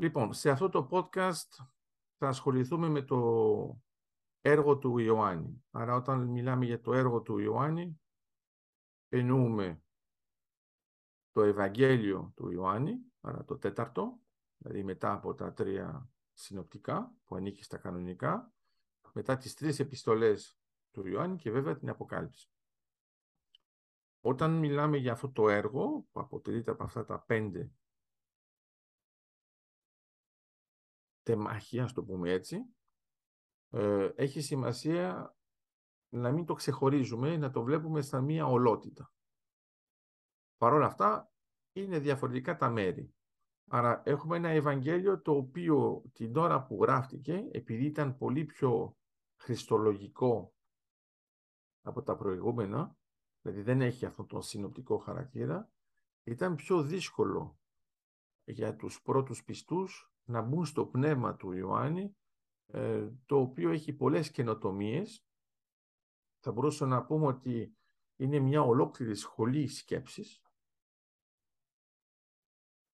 Λοιπόν, σε αυτό το podcast θα ασχοληθούμε με το έργο του Ιωάννη. Άρα όταν μιλάμε για το έργο του Ιωάννη, εννοούμε το Ευαγγέλιο του Ιωάννη, άρα το τέταρτο, δηλαδή μετά από τα τρία συνοπτικά που ανήκει στα κανονικά, μετά τις τρεις επιστολές του Ιωάννη και βέβαια την Αποκάλυψη. Όταν μιλάμε για αυτό το έργο, που αποτελείται από αυτά τα πέντε τεμάχια, ας το πούμε έτσι, ε, έχει σημασία να μην το ξεχωρίζουμε, να το βλέπουμε στα μία ολότητα. Παρ' όλα αυτά, είναι διαφορετικά τα μέρη. Άρα έχουμε ένα Ευαγγέλιο το οποίο την ώρα που γράφτηκε, επειδή ήταν πολύ πιο χριστολογικό από τα προηγούμενα, δηλαδή δεν έχει αυτόν τον συνοπτικό χαρακτήρα, ήταν πιο δύσκολο για τους πρώτους πιστούς να μπουν στο πνεύμα του Ιωάννη, ε, το οποίο έχει πολλές καινοτομίες. Θα μπορούσαμε να πούμε ότι είναι μια ολόκληρη σχολή σκέψης,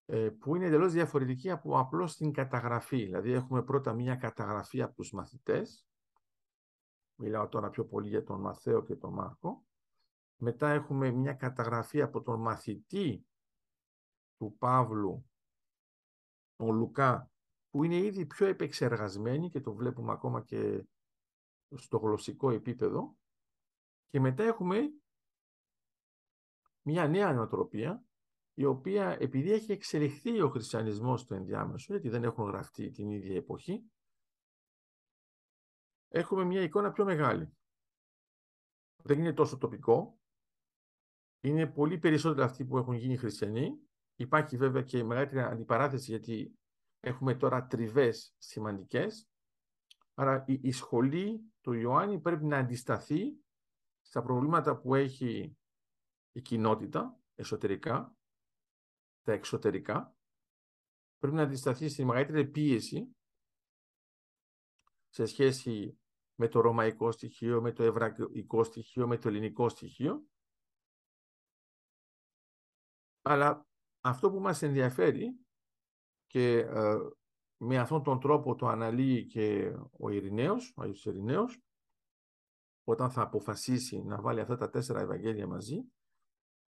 ε, που είναι εντελώς διαφορετική από απλώς την καταγραφή. Δηλαδή έχουμε πρώτα μια καταγραφή από τους μαθητές, μιλάω τώρα πιο πολύ για τον Μαθαίο και τον Μάρκο, μετά έχουμε μια καταγραφή από τον μαθητή του Παύλου, τον Λουκά, που είναι ήδη πιο επεξεργασμένη και το βλέπουμε ακόμα και στο γλωσσικό επίπεδο. Και μετά έχουμε μια νέα νοοτροπία, η οποία επειδή έχει εξελιχθεί ο χριστιανισμός στο ενδιάμεσο, γιατί δεν έχουν γραφτεί την ίδια εποχή, έχουμε μια εικόνα πιο μεγάλη. Δεν είναι τόσο τοπικό, είναι πολύ περισσότερο αυτοί που έχουν γίνει χριστιανοί. Υπάρχει βέβαια και μεγαλύτερη αντιπαράθεση γιατί έχουμε τώρα τριβές σημαντικές. Άρα η, σχολή του Ιωάννη πρέπει να αντισταθεί στα προβλήματα που έχει η κοινότητα εσωτερικά, τα εξωτερικά. Πρέπει να αντισταθεί στη μεγαλύτερη πίεση σε σχέση με το ρωμαϊκό στοιχείο, με το εβραϊκό στοιχείο, με το ελληνικό στοιχείο αλλά αυτό που μας ενδιαφέρει και ε, με αυτόν τον τρόπο το αναλύει και ο Ειρηναίος, ο Άγιος Ειρηναίος, όταν θα αποφασίσει να βάλει αυτά τα τέσσερα Ευαγγέλια μαζί,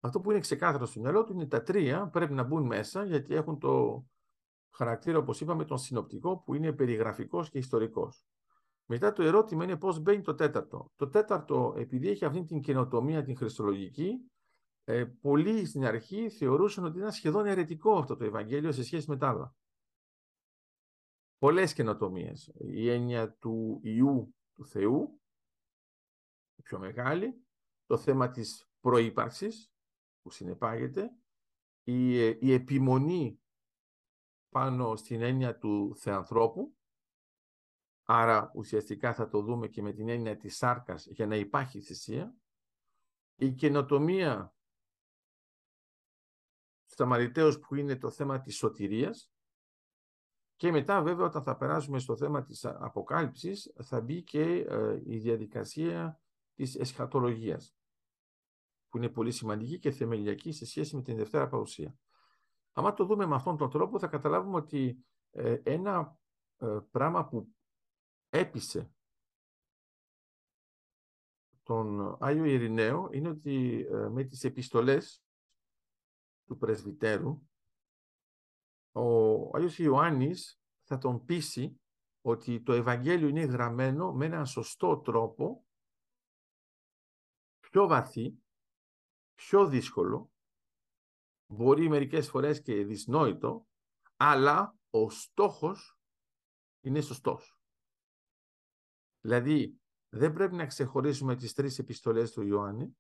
αυτό που είναι ξεκάθαρο στο μυαλό του είναι τα τρία πρέπει να μπουν μέσα γιατί έχουν το χαρακτήρα, όπως είπαμε, τον συνοπτικό που είναι περιγραφικός και ιστορικός. Μετά το ερώτημα είναι πώς μπαίνει το τέταρτο. Το τέταρτο, επειδή έχει αυτή την καινοτομία την χριστολογική, ε, πολλοί στην αρχή θεωρούσαν ότι ήταν σχεδόν αιρετικό αυτό το Ευαγγέλιο σε σχέση με τα άλλα. Πολλές καινοτομίες. Η έννοια του Ιού του Θεού, η πιο μεγάλη, το θέμα της προύπαρξης που συνεπάγεται, η, ε, η επιμονή πάνω στην έννοια του Θεανθρώπου, άρα ουσιαστικά θα το δούμε και με την έννοια της σάρκας για να υπάρχει θυσία, η καινοτομία Σαμαριταίος που είναι το θέμα της σωτηρίας και μετά βέβαια όταν θα περάσουμε στο θέμα της αποκάλυψης θα μπει και ε, η διαδικασία της εσχατολογίας που είναι πολύ σημαντική και θεμελιακή σε σχέση με την Δευτέρα Παρουσία. Αν το δούμε με αυτόν τον τρόπο θα καταλάβουμε ότι ε, ένα ε, πράγμα που έπεισε τον Άγιο Ειρηναίο είναι ότι με τις επιστολές του πρεσβυτέρου, ο Άγιος Ιωάννης θα τον πείσει ότι το Ευαγγέλιο είναι γραμμένο με έναν σωστό τρόπο, πιο βαθύ, πιο δύσκολο, μπορεί μερικές φορές και δυσνόητο, αλλά ο στόχος είναι σωστός. Δηλαδή, δεν πρέπει να ξεχωρίσουμε τις τρεις επιστολές του Ιωάννη,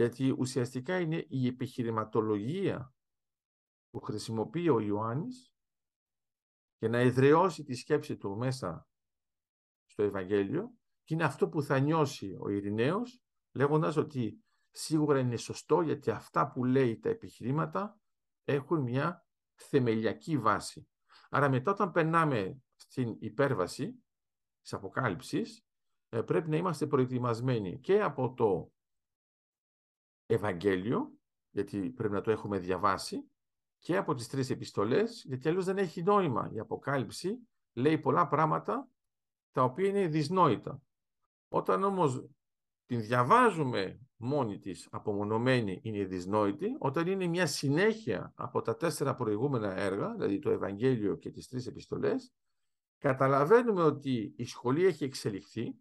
γιατί ουσιαστικά είναι η επιχειρηματολογία που χρησιμοποιεί ο Ιωάννης για να εδραιώσει τη σκέψη του μέσα στο Ευαγγέλιο και είναι αυτό που θα νιώσει ο Ειρηναίος λέγοντας ότι σίγουρα είναι σωστό γιατί αυτά που λέει τα επιχειρήματα έχουν μια θεμελιακή βάση. Άρα μετά όταν περνάμε στην υπέρβαση της αποκάλυψης ε, πρέπει να είμαστε προετοιμασμένοι και από το Ευαγγέλιο, γιατί πρέπει να το έχουμε διαβάσει, και από τις τρεις επιστολές, γιατί αλλιώς δεν έχει νόημα. Η Αποκάλυψη λέει πολλά πράγματα τα οποία είναι δυσνόητα. Όταν όμως την διαβάζουμε μόνη της, απομονωμένη, είναι δυσνόητη, όταν είναι μια συνέχεια από τα τέσσερα προηγούμενα έργα, δηλαδή το Ευαγγέλιο και τις τρεις επιστολές, καταλαβαίνουμε ότι η σχολή έχει εξελιχθεί,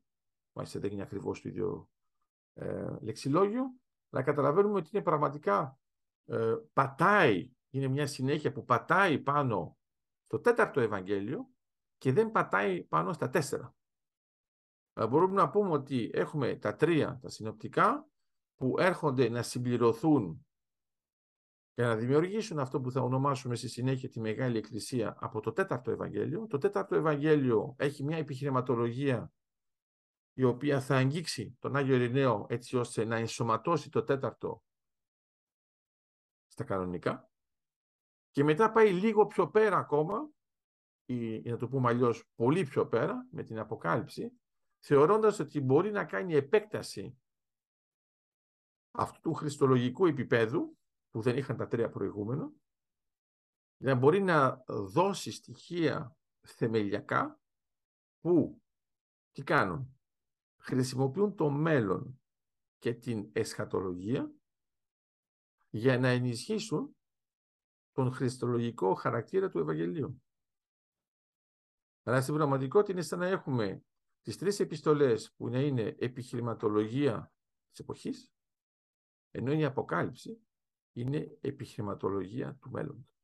μάλιστα δεν είναι ακριβώς το ίδιο ε, λεξιλόγιο, αλλά καταλαβαίνουμε ότι είναι πραγματικά ε, πατάει, είναι μια συνέχεια που πατάει πάνω στο τέταρτο Ευαγγέλιο και δεν πατάει πάνω στα τέσσερα. Αλλά μπορούμε να πούμε ότι έχουμε τα τρία, τα συνοπτικά, που έρχονται να συμπληρωθούν και να δημιουργήσουν αυτό που θα ονομάσουμε στη συνέχεια τη Μεγάλη Εκκλησία από το τέταρτο Ευαγγέλιο. Το τέταρτο Ευαγγέλιο έχει μια επιχειρηματολογία η οποία θα αγγίξει τον Άγιο Ειρηναίο έτσι ώστε να ενσωματώσει το τέταρτο στα κανονικά. Και μετά πάει λίγο πιο πέρα ακόμα ή να το πούμε αλλιώς πολύ πιο πέρα με την Αποκάλυψη θεωρώντας ότι μπορεί να κάνει επέκταση αυτού του χριστολογικού επίπεδου που δεν είχαν τα τρία προηγούμενα να μπορεί να δώσει στοιχεία θεμελιακά που τι κάνουν; Χρησιμοποιούν το μέλλον και την εσχατολογία για να ενισχύσουν τον χριστολογικό χαρακτήρα του Ευαγγελίου. Αλλά στην πραγματικότητα είναι σαν να έχουμε τις τρεις επιστολές που να είναι επιχειρηματολογία της εποχής, ενώ η Αποκάλυψη είναι επιχειρηματολογία του μέλλοντος.